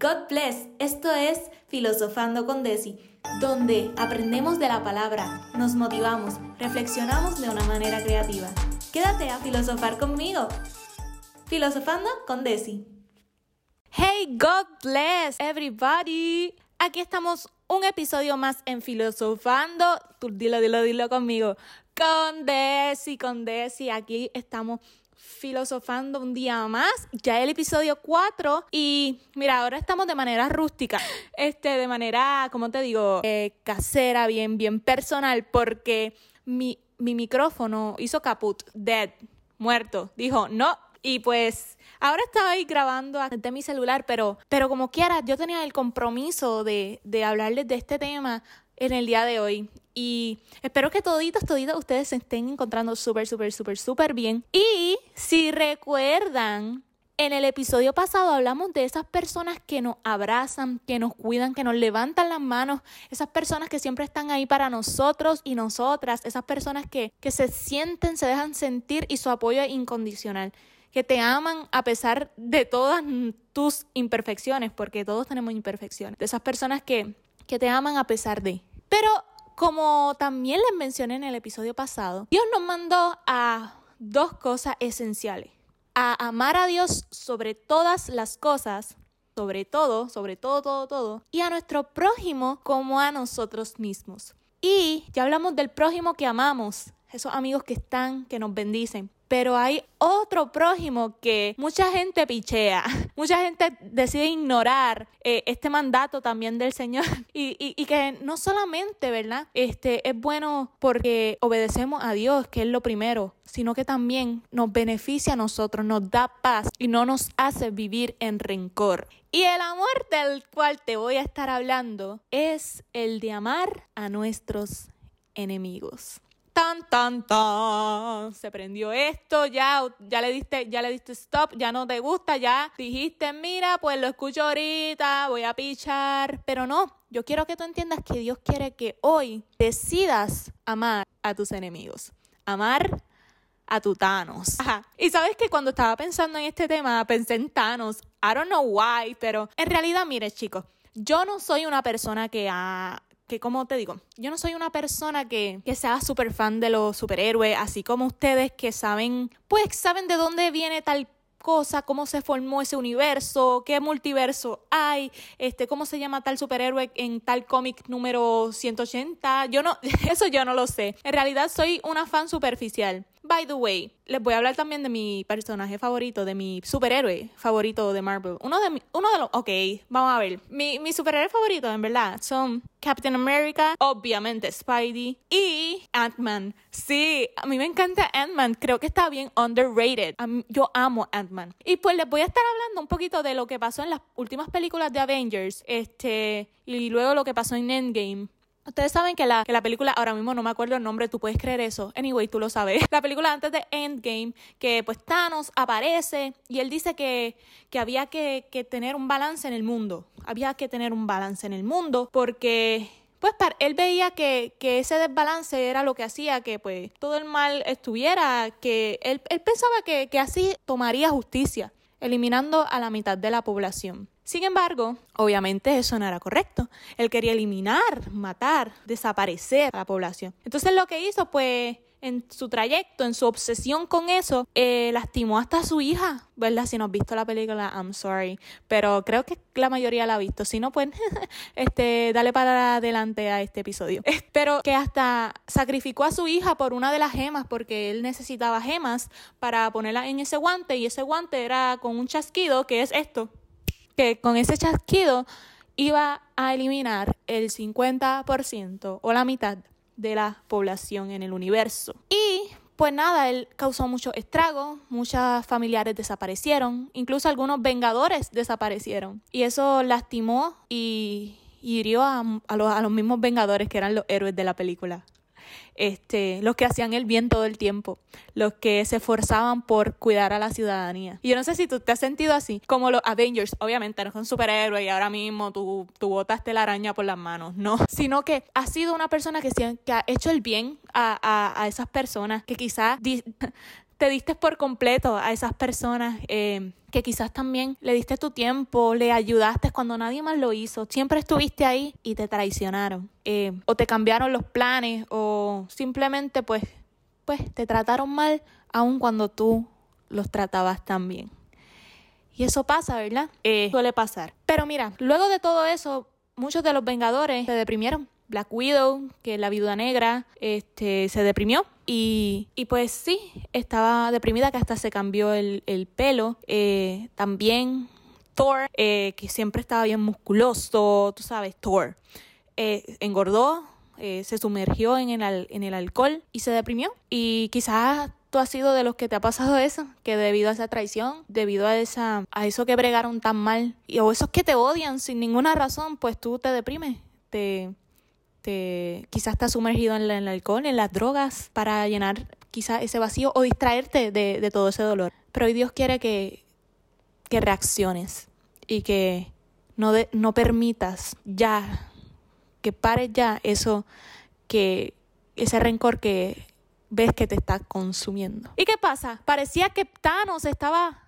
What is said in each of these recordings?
God bless. Esto es Filosofando con Desi, donde aprendemos de la palabra, nos motivamos, reflexionamos de una manera creativa. Quédate a filosofar conmigo. Filosofando con Desi. Hey, God bless everybody. Aquí estamos un episodio más en Filosofando. Tú dilo, dilo, dilo conmigo. Con Desi, con Desi. Aquí estamos filosofando un día más, ya el episodio 4 y mira, ahora estamos de manera rústica, este, de manera, como te digo, eh, casera, bien, bien personal, porque mi, mi micrófono hizo caput, dead, muerto, dijo, no, y pues ahora estoy grabando desde mi celular, pero, pero como quiera, yo tenía el compromiso de, de hablarles de este tema en el día de hoy. Y espero que toditos, toditos ustedes se estén encontrando súper, súper, súper, súper bien. Y si recuerdan, en el episodio pasado hablamos de esas personas que nos abrazan, que nos cuidan, que nos levantan las manos, esas personas que siempre están ahí para nosotros y nosotras, esas personas que, que se sienten, se dejan sentir y su apoyo es incondicional, que te aman a pesar de todas tus imperfecciones, porque todos tenemos imperfecciones, de esas personas que, que te aman a pesar de. Pero como también les mencioné en el episodio pasado, Dios nos mandó a dos cosas esenciales. A amar a Dios sobre todas las cosas, sobre todo, sobre todo, todo, todo, y a nuestro prójimo como a nosotros mismos. Y ya hablamos del prójimo que amamos, esos amigos que están, que nos bendicen pero hay otro prójimo que mucha gente pichea, mucha gente decide ignorar eh, este mandato también del Señor y, y, que no solamente, ¿verdad? Este es bueno porque obedecemos a Dios, que es lo primero, sino que también nos beneficia a nosotros, nos da paz y no nos hace vivir en rencor. Y el amor del cual te voy a estar hablando es el de amar a nuestros enemigos tan, tan, tan. Se prendió esto, ya, ya le diste, ya le diste stop, ya no te gusta, ya dijiste, mira, pues lo escucho ahorita, voy a pichar. Pero no, yo quiero que tú entiendas que Dios quiere que hoy decidas amar a tus enemigos. Amar a tu Thanos. Y sabes que cuando estaba pensando en este tema, pensé en Thanos. I don't know why, pero en realidad, mire, chicos, yo no soy una persona que ha que como te digo, yo no soy una persona que, que sea súper fan de los superhéroes, así como ustedes que saben, pues saben de dónde viene tal cosa, cómo se formó ese universo, qué multiverso hay, este, cómo se llama tal superhéroe en tal cómic número 180. Yo no, eso yo no lo sé. En realidad soy una fan superficial. By the way, les voy a hablar también de mi personaje favorito, de mi superhéroe favorito de Marvel. Uno de, uno de los, ok, vamos a ver. Mi, mi superhéroe en verdad, son Captain America, obviamente Spidey y Ant-Man. Sí, a mí me encanta Ant-Man, creo que está bien underrated. yo amo Ant-Man. Y pues les voy a estar hablando un poquito de lo que pasó en las últimas películas de Avengers, este, y luego lo que pasó en Endgame. Ustedes saben que la, que la película, ahora mismo no me acuerdo el nombre, tú puedes creer eso. Anyway, tú lo sabes. La película antes de Endgame, que pues Thanos aparece y él dice que, que había que, que tener un balance en el mundo. Había que tener un balance en el mundo porque pues para, él veía que, que, ese desbalance era lo que hacía que pues todo el mal estuviera, que él, él pensaba que, que así tomaría justicia, eliminando a la mitad de la población. Sin embargo, obviamente eso no era correcto. Él quería eliminar, matar, desaparecer a la población. Entonces lo que hizo, pues, en su trayecto, en su obsesión con eso, eh, lastimó hasta a su hija, ¿verdad? Si no has visto la película, I'm sorry, pero creo que la mayoría la ha visto. Si no, pues, este, dale para adelante a este episodio. Pero que hasta sacrificó a su hija por una de las gemas, porque él necesitaba gemas para ponerla en ese guante, y ese guante era con un chasquido, que es esto que con ese chasquido iba a eliminar el 50% o la mitad de la población en el universo. Y pues nada, él causó mucho estrago, muchos familiares desaparecieron, incluso algunos vengadores desaparecieron. Y eso lastimó y hirió a, los, a los mismos vengadores que eran los héroes de la película este, los que hacían el bien todo el tiempo, los que se esforzaban por cuidar a la ciudadanía. Y yo no sé si tú te has sentido así, como los Avengers, obviamente no son superhéroes y ahora mismo tú, tú botaste la araña por las manos, no, sino que has sido una persona que, que ha hecho el bien a, a, a esas personas que quizás te diste por completo a esas personas eh, que quizás también le diste tu tiempo, le ayudaste cuando nadie más lo hizo, siempre estuviste ahí y te traicionaron, eh, o te cambiaron los planes, o simplemente pues, pues te trataron mal aun cuando tú los tratabas tan bien. Y eso pasa, ¿verdad? Eh, suele pasar. Pero mira, luego de todo eso, muchos de los Vengadores se deprimieron. Black Widow, que es la viuda negra, este, se deprimió. Y, y, pues sí, estaba deprimida que hasta se cambió el, el pelo. Eh, también Thor, eh, que siempre estaba bien musculoso, tú sabes, Thor. Eh, engordó, se sumergió en el, en el alcohol y se deprimió. Y quizás tú has sido de los que te ha pasado eso, que debido a esa traición, debido a esa a eso que bregaron tan mal, y, o esos que te odian sin ninguna razón, pues tú te deprimes, te te, quizás estás sumergido en, el alcohol, en las drogas, para llenar quizás ese vacío o distraerte de, de todo ese dolor. Pero hoy Dios quiere que, que reacciones y que no, de, no permitas ya, que pares ya eso, que ese rencor que ves que te está consumiendo. ¿Y qué pasa? Parecía que Thanos estaba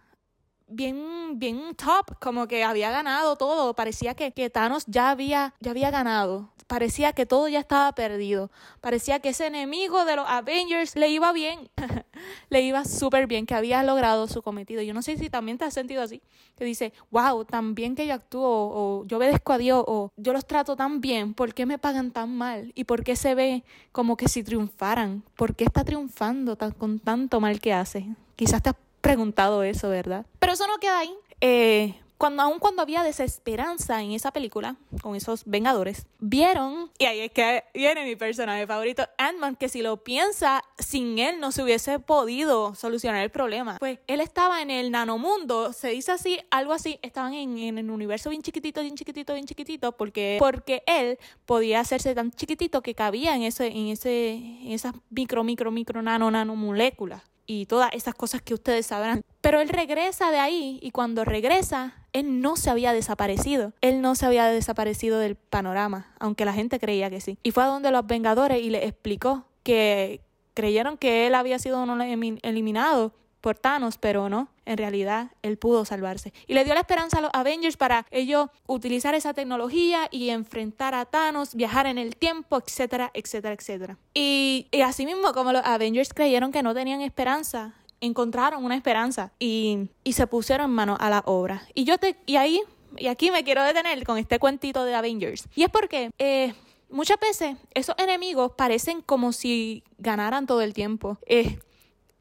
bien, bien top, como que había ganado todo. Parecía que, que Thanos ya había, ya había ganado parecía que todo ya estaba perdido. Parecía que ese enemigo de los Avengers le iba bien. le iba súper bien, que había logrado su cometido. Yo no sé si también te has sentido así. Que dice, wow, tan bien que yo actúo, o yo obedezco a Dios, o yo los trato tan bien, ¿por qué me pagan tan mal? ¿Y por qué se ve como que si triunfaran? ¿Por qué está triunfando tan, con tanto mal que hace? Quizás te has preguntado eso, ¿verdad? Pero eso no queda ahí. Eh, cuando aun cuando había desesperanza en esa película con esos Vengadores, vieron y ahí es que viene mi personaje favorito, Ant-Man, que si lo piensa, sin él no se hubiese podido solucionar el problema. Pues él estaba en el nanomundo, se dice así, algo así, estaban en, en el universo bien chiquitito, bien chiquitito, bien chiquitito, porque porque él podía hacerse tan chiquitito que cabía en ese en ese en esas micro micro micro nano nano moléculas y todas esas cosas que ustedes sabrán. Pero él regresa de ahí y cuando regresa, él no se había desaparecido. Él no se había desaparecido del panorama, aunque la gente creía que sí. Y fue a donde los Vengadores y le explicó que creyeron que él había sido eliminado por Thanos, pero no, en realidad él pudo salvarse. Y le dio la esperanza a los Avengers para ellos utilizar esa tecnología y enfrentar a Thanos, viajar en el tiempo, etcétera, etcétera, etcétera. Y, y así mismo como los Avengers creyeron que no tenían esperanza, encontraron una esperanza y, y se pusieron mano a la obra. Y yo te, y ahí, y aquí me quiero detener con este cuentito de Avengers. Y es porque eh, muchas veces esos enemigos parecen como si ganaran todo el tiempo. Eh,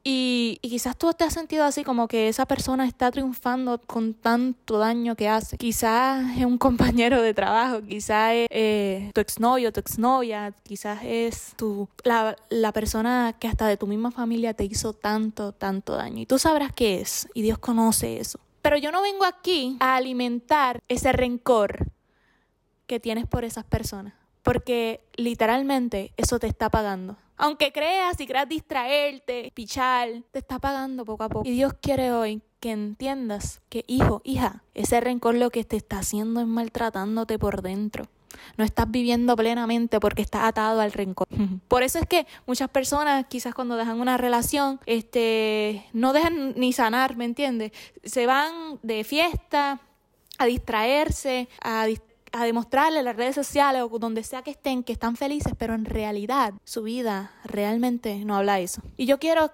y, quizás tú te has sentido así como que esa persona está triunfando con tanto daño que hace. Quizás es un compañero de trabajo, quizás es eh, tu exnovio, tu exnovia, quizás es tu, la, la persona que hasta de tu misma familia te hizo tanto, tanto daño. Y tú sabrás qué es, y Dios conoce eso. Pero yo no vengo aquí a alimentar ese rencor que tienes por esas personas, porque literalmente eso te está pagando. Aunque creas y creas distraerte, pichar, te está pagando poco a poco. Y Dios quiere hoy que entiendas que, hijo, hija, ese rencor lo que te está haciendo es maltratándote por dentro. No estás viviendo plenamente porque estás atado al rencor. Por eso es que muchas personas, quizás cuando dejan una relación, este, no dejan ni sanar, ¿me entiendes? Se van de fiesta a distraerse, a distraerse a demostrarle en las redes sociales o donde sea que estén que están felices, pero en realidad su vida realmente no habla eso. Y yo quiero,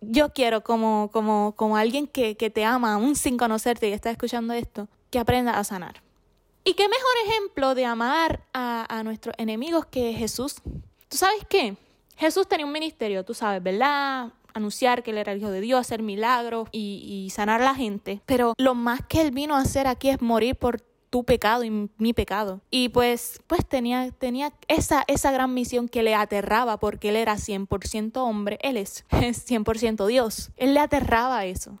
yo quiero como, como, como alguien que, que te ama, aún sin conocerte y está escuchando esto, que aprenda a sanar. ¿Y qué mejor ejemplo de amar a, a nuestros enemigos que Jesús? ¿Tú sabes qué? Jesús tenía un ministerio, tú sabes, ¿verdad? anunciar que él era el hijo de Dios, hacer milagros y, y, sanar a la gente. Pero lo más que él vino a hacer aquí es morir por tu pecado y mi pecado. Y pues, pues tenía, tenía esa, esa gran misión que le aterraba porque él era 100% hombre, él es 100% Dios. Él le aterraba eso.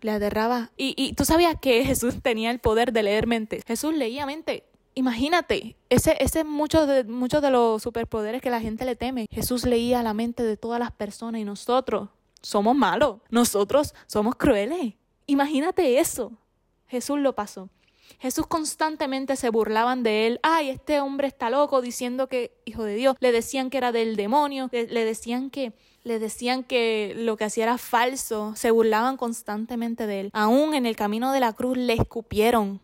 Le aterraba. Y, y tú sabías que Jesús tenía el poder de leer mente. Jesús leía mente. Imagínate, ese, ese es mucho de, muchos de los superpoderes que la gente le teme. Jesús leía la mente de todas las personas y nosotros somos malos. Nosotros somos crueles. Imagínate eso. Jesús lo pasó. Jesús constantemente se burlaban de él. Ay, este hombre está loco diciendo que hijo de Dios. Le decían que era del demonio. Le, decían que le decían que lo que hacía era falso, se burlaban constantemente de él. Aún en el camino de la cruz le escupieron,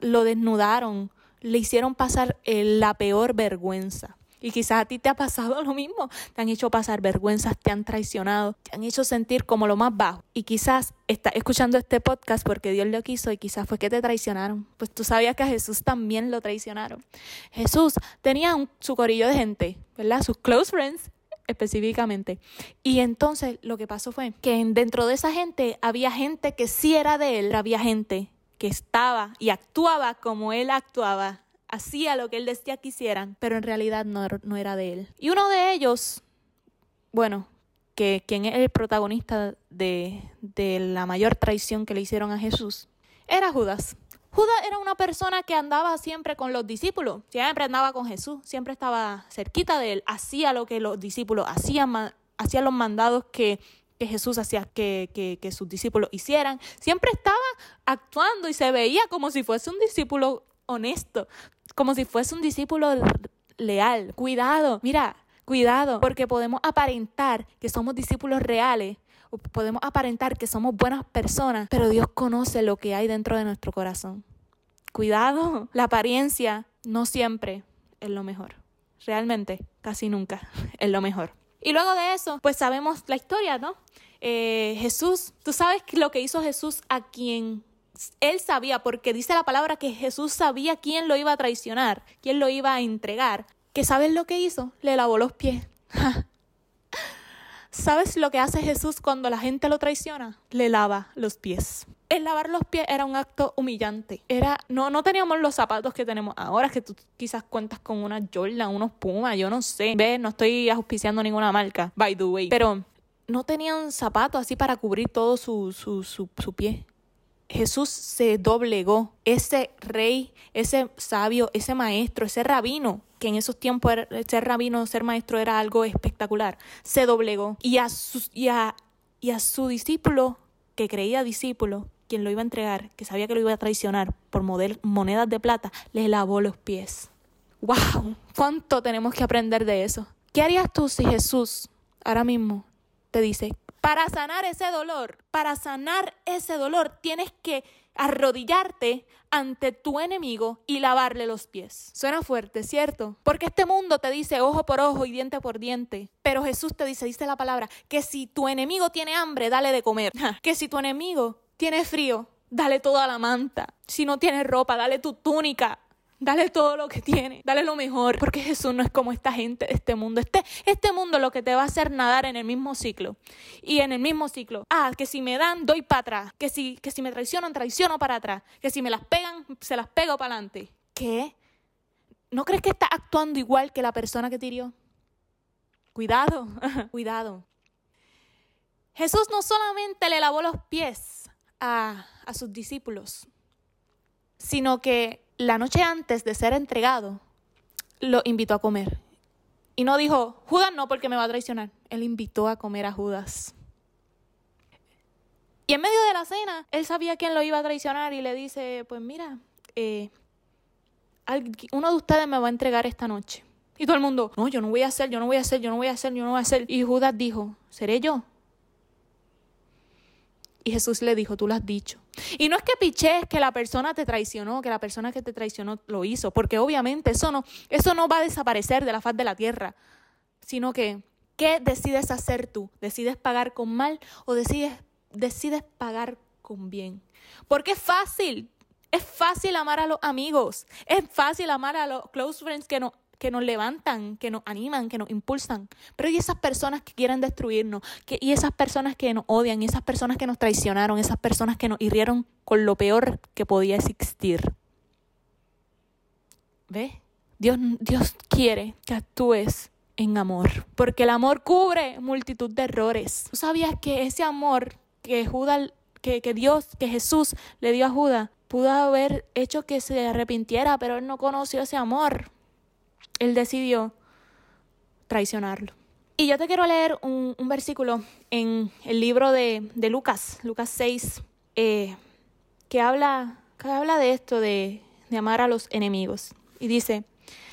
lo, desnudaron, le hicieron pasar eh, la peor vergüenza. Y quizás a ti te ha pasado lo mismo. Te han hecho pasar vergüenzas, te han traicionado, te han hecho sentir como lo más bajo. Y quizás estás escuchando este podcast porque Dios lo quiso y quizás fue que te traicionaron. Pues tú sabías que a Jesús también lo traicionaron. Jesús tenía su corillo de gente, ¿verdad? Sus close friends específicamente. Y entonces lo que pasó fue que dentro de esa gente había gente que sí era de él, había gente que estaba y actuaba como él actuaba hacía lo que él decía que hicieran, pero en realidad no, no era de él. Y uno de ellos, bueno, que quien es el protagonista de, la mayor traición que le hicieron a Jesús, era Judas. Judas era una persona que andaba siempre con los discípulos, siempre andaba con Jesús, siempre estaba cerquita de él, hacía lo que los discípulos hacían, hacía los mandados que, Jesús hacía que, que, sus discípulos hicieran. Siempre estaba actuando y se veía como si fuese un discípulo honesto, como si fuese un discípulo leal. Cuidado, mira, cuidado, porque podemos aparentar que somos discípulos reales, podemos aparentar que somos buenas personas, pero Dios conoce lo que hay dentro de nuestro corazón. Cuidado, la apariencia no siempre es lo mejor. Realmente, casi nunca es lo mejor. Y luego de eso, pues sabemos la historia, ¿no? Eh, Jesús, tú sabes lo que hizo Jesús a quien él sabía, porque dice la palabra que Jesús sabía quién lo iba a traicionar, quién lo iba a entregar. ¿Que sabes lo que hizo? Le lavó los pies. ¿Sabes lo que hace Jesús cuando la gente lo traiciona? Le lava los pies. El lavar los pies era un acto humillante. Era, no, no teníamos los zapatos que tenemos ahora, que tú quizás cuentas con una Jordan, unos Puma, yo no sé. Ve, no estoy auspiciando ninguna marca, by the way. Pero no tenían zapatos así para cubrir todo su, su, su, su pie. Jesús se doblegó. Ese rey, ese sabio, ese maestro, ese rabino, que en esos tiempos ser rabino, ser maestro era algo espectacular, se doblegó. Y a, su, y a, y a su discípulo, que creía discípulo, quien lo iba a entregar, que sabía que lo iba a traicionar por monedas de plata, le lavó los pies. ¡Wow! ¿Cuánto tenemos que aprender de eso? ¿Qué harías tú si Jesús ahora mismo te dice, para sanar ese dolor, para sanar ese dolor, tienes que arrodillarte ante tu enemigo y lavarle los pies. Suena fuerte, ¿cierto? Porque este mundo te dice ojo por ojo y diente por diente. Pero Jesús te dice, dice la palabra, que si tu enemigo tiene hambre, dale de comer. Que si tu enemigo tiene frío, dale toda la manta. Si no tiene ropa, dale tu túnica. Dale todo lo que tiene, dale lo mejor, porque Jesús no es como esta gente de este mundo. Este, este mundo lo que te va a hacer nadar en el mismo ciclo. Y en el mismo ciclo, ah, que si me dan, doy para atrás. Que si, que si me traicionan, traiciono para atrás. Que si me las pegan, se las pego para adelante. ¿Qué? ¿No crees que está actuando igual que la persona que tiró? Cuidado, cuidado. Jesús no solamente le lavó los pies a, a sus discípulos, sino que la noche antes de ser entregado, lo invitó a comer. Y no dijo, Judas no, porque me va a traicionar. Él invitó a comer a Judas. Y en medio de la cena, él sabía quién lo iba a traicionar y le dice, pues mira, eh, uno de ustedes me va a entregar esta noche. Y todo el mundo, no, yo no voy a hacer, yo no voy a hacer, yo no voy a hacer, yo no voy a hacer. Y Judas dijo, ¿seré yo? Y Jesús le dijo, tú lo has dicho. Y no es que piches que la persona te traicionó, que la persona que te traicionó lo hizo, porque obviamente eso no, eso no va a desaparecer de la faz de la tierra, sino que, ¿qué decides hacer tú? ¿Decides pagar con mal o decides, decides pagar con bien? Porque es fácil, es fácil amar a los amigos, es fácil amar a los close friends que no que nos levantan, que nos animan, que nos impulsan. Pero y esas personas que quieren destruirnos, que, y esas personas que nos odian, y esas personas que nos traicionaron, esas personas que nos hirieron con lo peor que podía existir. ¿Ves? Dios, Dios quiere que actúes en amor, porque el amor cubre multitud de errores. ¿Tú sabías que ese amor que Judas, que, que Dios, que Jesús le dio a Judas, pudo haber hecho que se arrepintiera, pero él no conoció ese amor él decidió traicionarlo. Y yo te quiero leer un, versículo en el libro de, Lucas, Lucas 6, eh, que habla que habla de esto de, de amar a los enemigos. Y dice,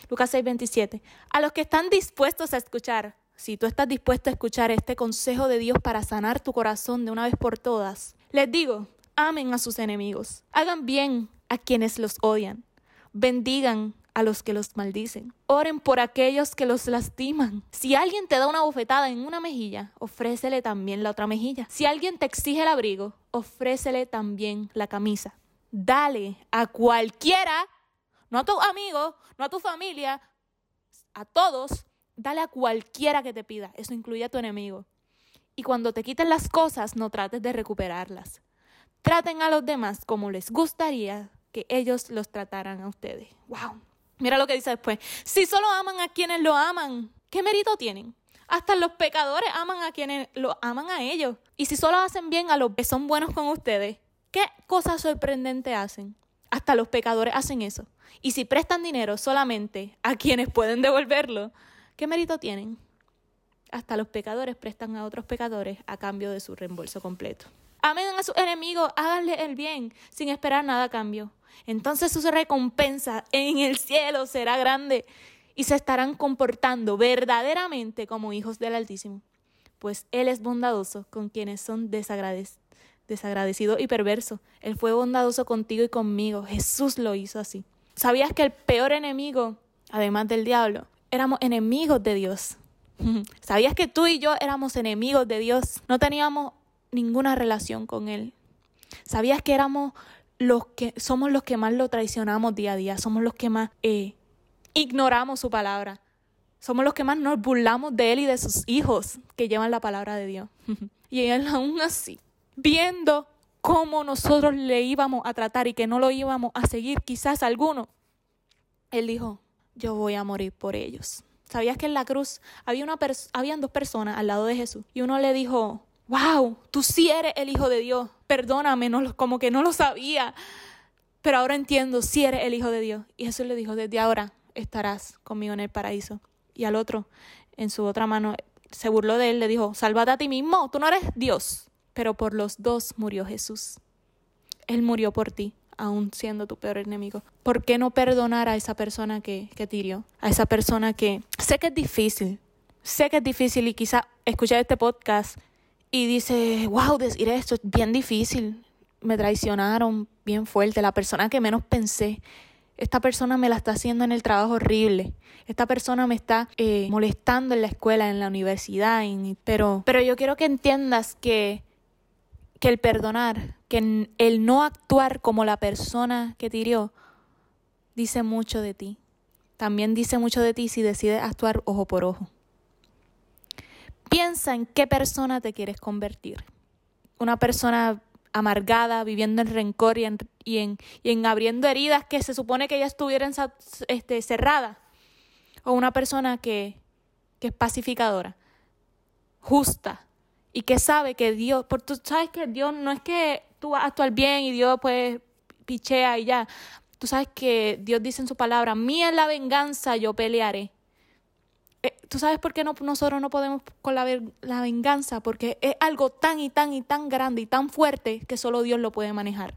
Lucas 6:27, a los que están dispuestos a escuchar, si tú estás dispuesto a escuchar este consejo de Dios para sanar tu corazón de una vez por todas, les digo, amen a sus enemigos, hagan bien a quienes los odian, bendigan a los que los maldicen, oren por aquellos que los lastiman. Si alguien te da una bofetada en una mejilla, ofrécele también la otra mejilla. Si alguien te exige el abrigo, ofrécele también la camisa. Dale a cualquiera, no a tu amigo, no a tu familia, a todos, dale a cualquiera que te pida. Eso incluye a tu enemigo. Y cuando te quiten las cosas, no trates de recuperarlas. Traten a los demás como les gustaría que ellos los trataran a ustedes. ¡Wow! Mira lo que dice después. Si solo aman a quienes lo aman, ¿qué mérito tienen? Hasta los pecadores aman a quienes lo aman a ellos. Y si solo hacen bien a los que son buenos con ustedes, ¿qué cosa sorprendente hacen? Hasta los pecadores hacen eso. Y si prestan dinero solamente a quienes pueden devolverlo, ¿qué mérito tienen? Hasta los pecadores prestan a otros pecadores a cambio de su reembolso completo. Amen a sus enemigos, háganle el bien, sin esperar nada a cambio. Entonces su recompensa en el cielo será grande y se estarán comportando verdaderamente como hijos del Altísimo, pues Él es bondadoso con quienes son desagradecidos y perversos. Él fue bondadoso contigo y conmigo. Jesús lo hizo así. ¿Sabías que el peor enemigo, además del diablo, éramos enemigos de Dios? ¿Sabías que tú y yo éramos enemigos de Dios? No teníamos ninguna relación con Él. ¿Sabías que éramos los que somos los que más lo traicionamos día a día, somos los que más eh, ignoramos su palabra, somos los que más nos burlamos de él y de sus hijos que llevan la palabra de Dios. y él aún así, viendo cómo nosotros le íbamos a tratar y que no lo íbamos a seguir, quizás alguno, él dijo, yo voy a morir por ellos. ¿Sabías que en la cruz había una habían dos personas al lado de Jesús? Y uno le dijo, wow, tú sí eres el Hijo de Dios, perdóname, no, como que no lo sabía, pero ahora entiendo, sí eres el Hijo de Dios. Y Jesús le dijo, desde ahora estarás conmigo en el paraíso. Y al otro, en su otra mano, se burló de él, le dijo, sálvate a ti mismo, tú no eres Dios. Pero por los dos murió Jesús. Él murió por ti, aún siendo tu peor enemigo. ¿Por qué no perdonar a esa persona que, que te hirió? A esa persona que sé que es difícil, sé que es difícil y quizá escuchar este podcast y dice, wow, decir esto es bien difícil, me traicionaron bien fuerte, la persona que menos pensé, esta persona me la está haciendo en el trabajo horrible, esta persona me está eh, molestando en la escuela, en la universidad, pero, pero yo quiero que entiendas que, que el perdonar, que el no actuar como la persona que te hirió, dice mucho de ti. También dice mucho de ti si decides actuar ojo por ojo. Piensa en qué persona te quieres convertir. Una persona amargada, viviendo en rencor y en, y en, y en abriendo heridas que se supone que ya estuvieran este, cerradas. O una persona que, que es pacificadora, justa y que sabe que Dios, porque tú sabes que Dios no es que tú vas a actuar bien y Dios pues pichea y ya. Tú sabes que Dios dice en su palabra, mía es la venganza, yo pelearé. Eh, ¿Tú sabes por qué no, nosotros no podemos con la, la venganza? Porque es algo tan y tan y tan grande y tan fuerte que solo Dios lo puede manejar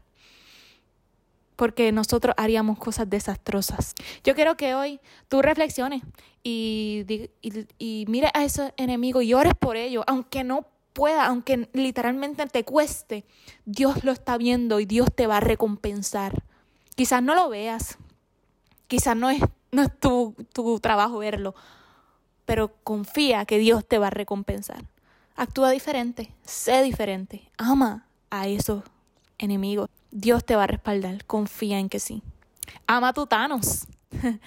porque nosotros haríamos cosas desastrosas. Yo quiero que hoy tú reflexiones y, y, y mires a ese enemigo y ores por ello, aunque no pueda, aunque literalmente te cueste, Dios lo está viendo y Dios te va a recompensar. Quizás no lo veas, quizás no es, no es tu trabajo verlo, pero confía que Dios te va a recompensar. Actúa diferente, sé diferente, ama a esos enemigos. Dios te va a respaldar, confía en que sí. Ama a tu Thanos.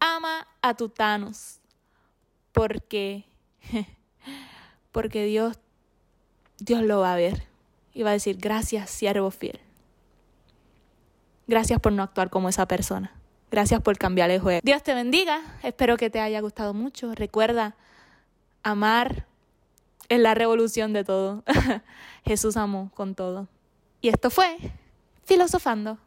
ama a tu Thanos. Porque, porque Dios, Dios lo va a ver y va a decir, gracias, siervo fiel. Gracias por no actuar como esa persona. Gracias por cambiar el juego. Dios te bendiga. Espero que te haya gustado mucho. Recuerda, amar es la revolución de todo. Jesús amó con todo. Y esto fue Filosofando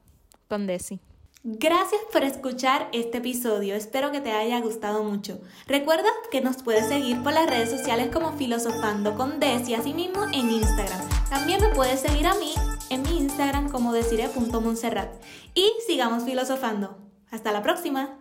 con Desi. Gracias por escuchar este episodio, espero que te haya gustado mucho. Recuerda que nos puedes seguir por las redes sociales como Filosofando con Desi, mismo en Instagram. También me puedes seguir a mí en mi Instagram como decire.monserrat. Y sigamos filosofando. Hasta la próxima.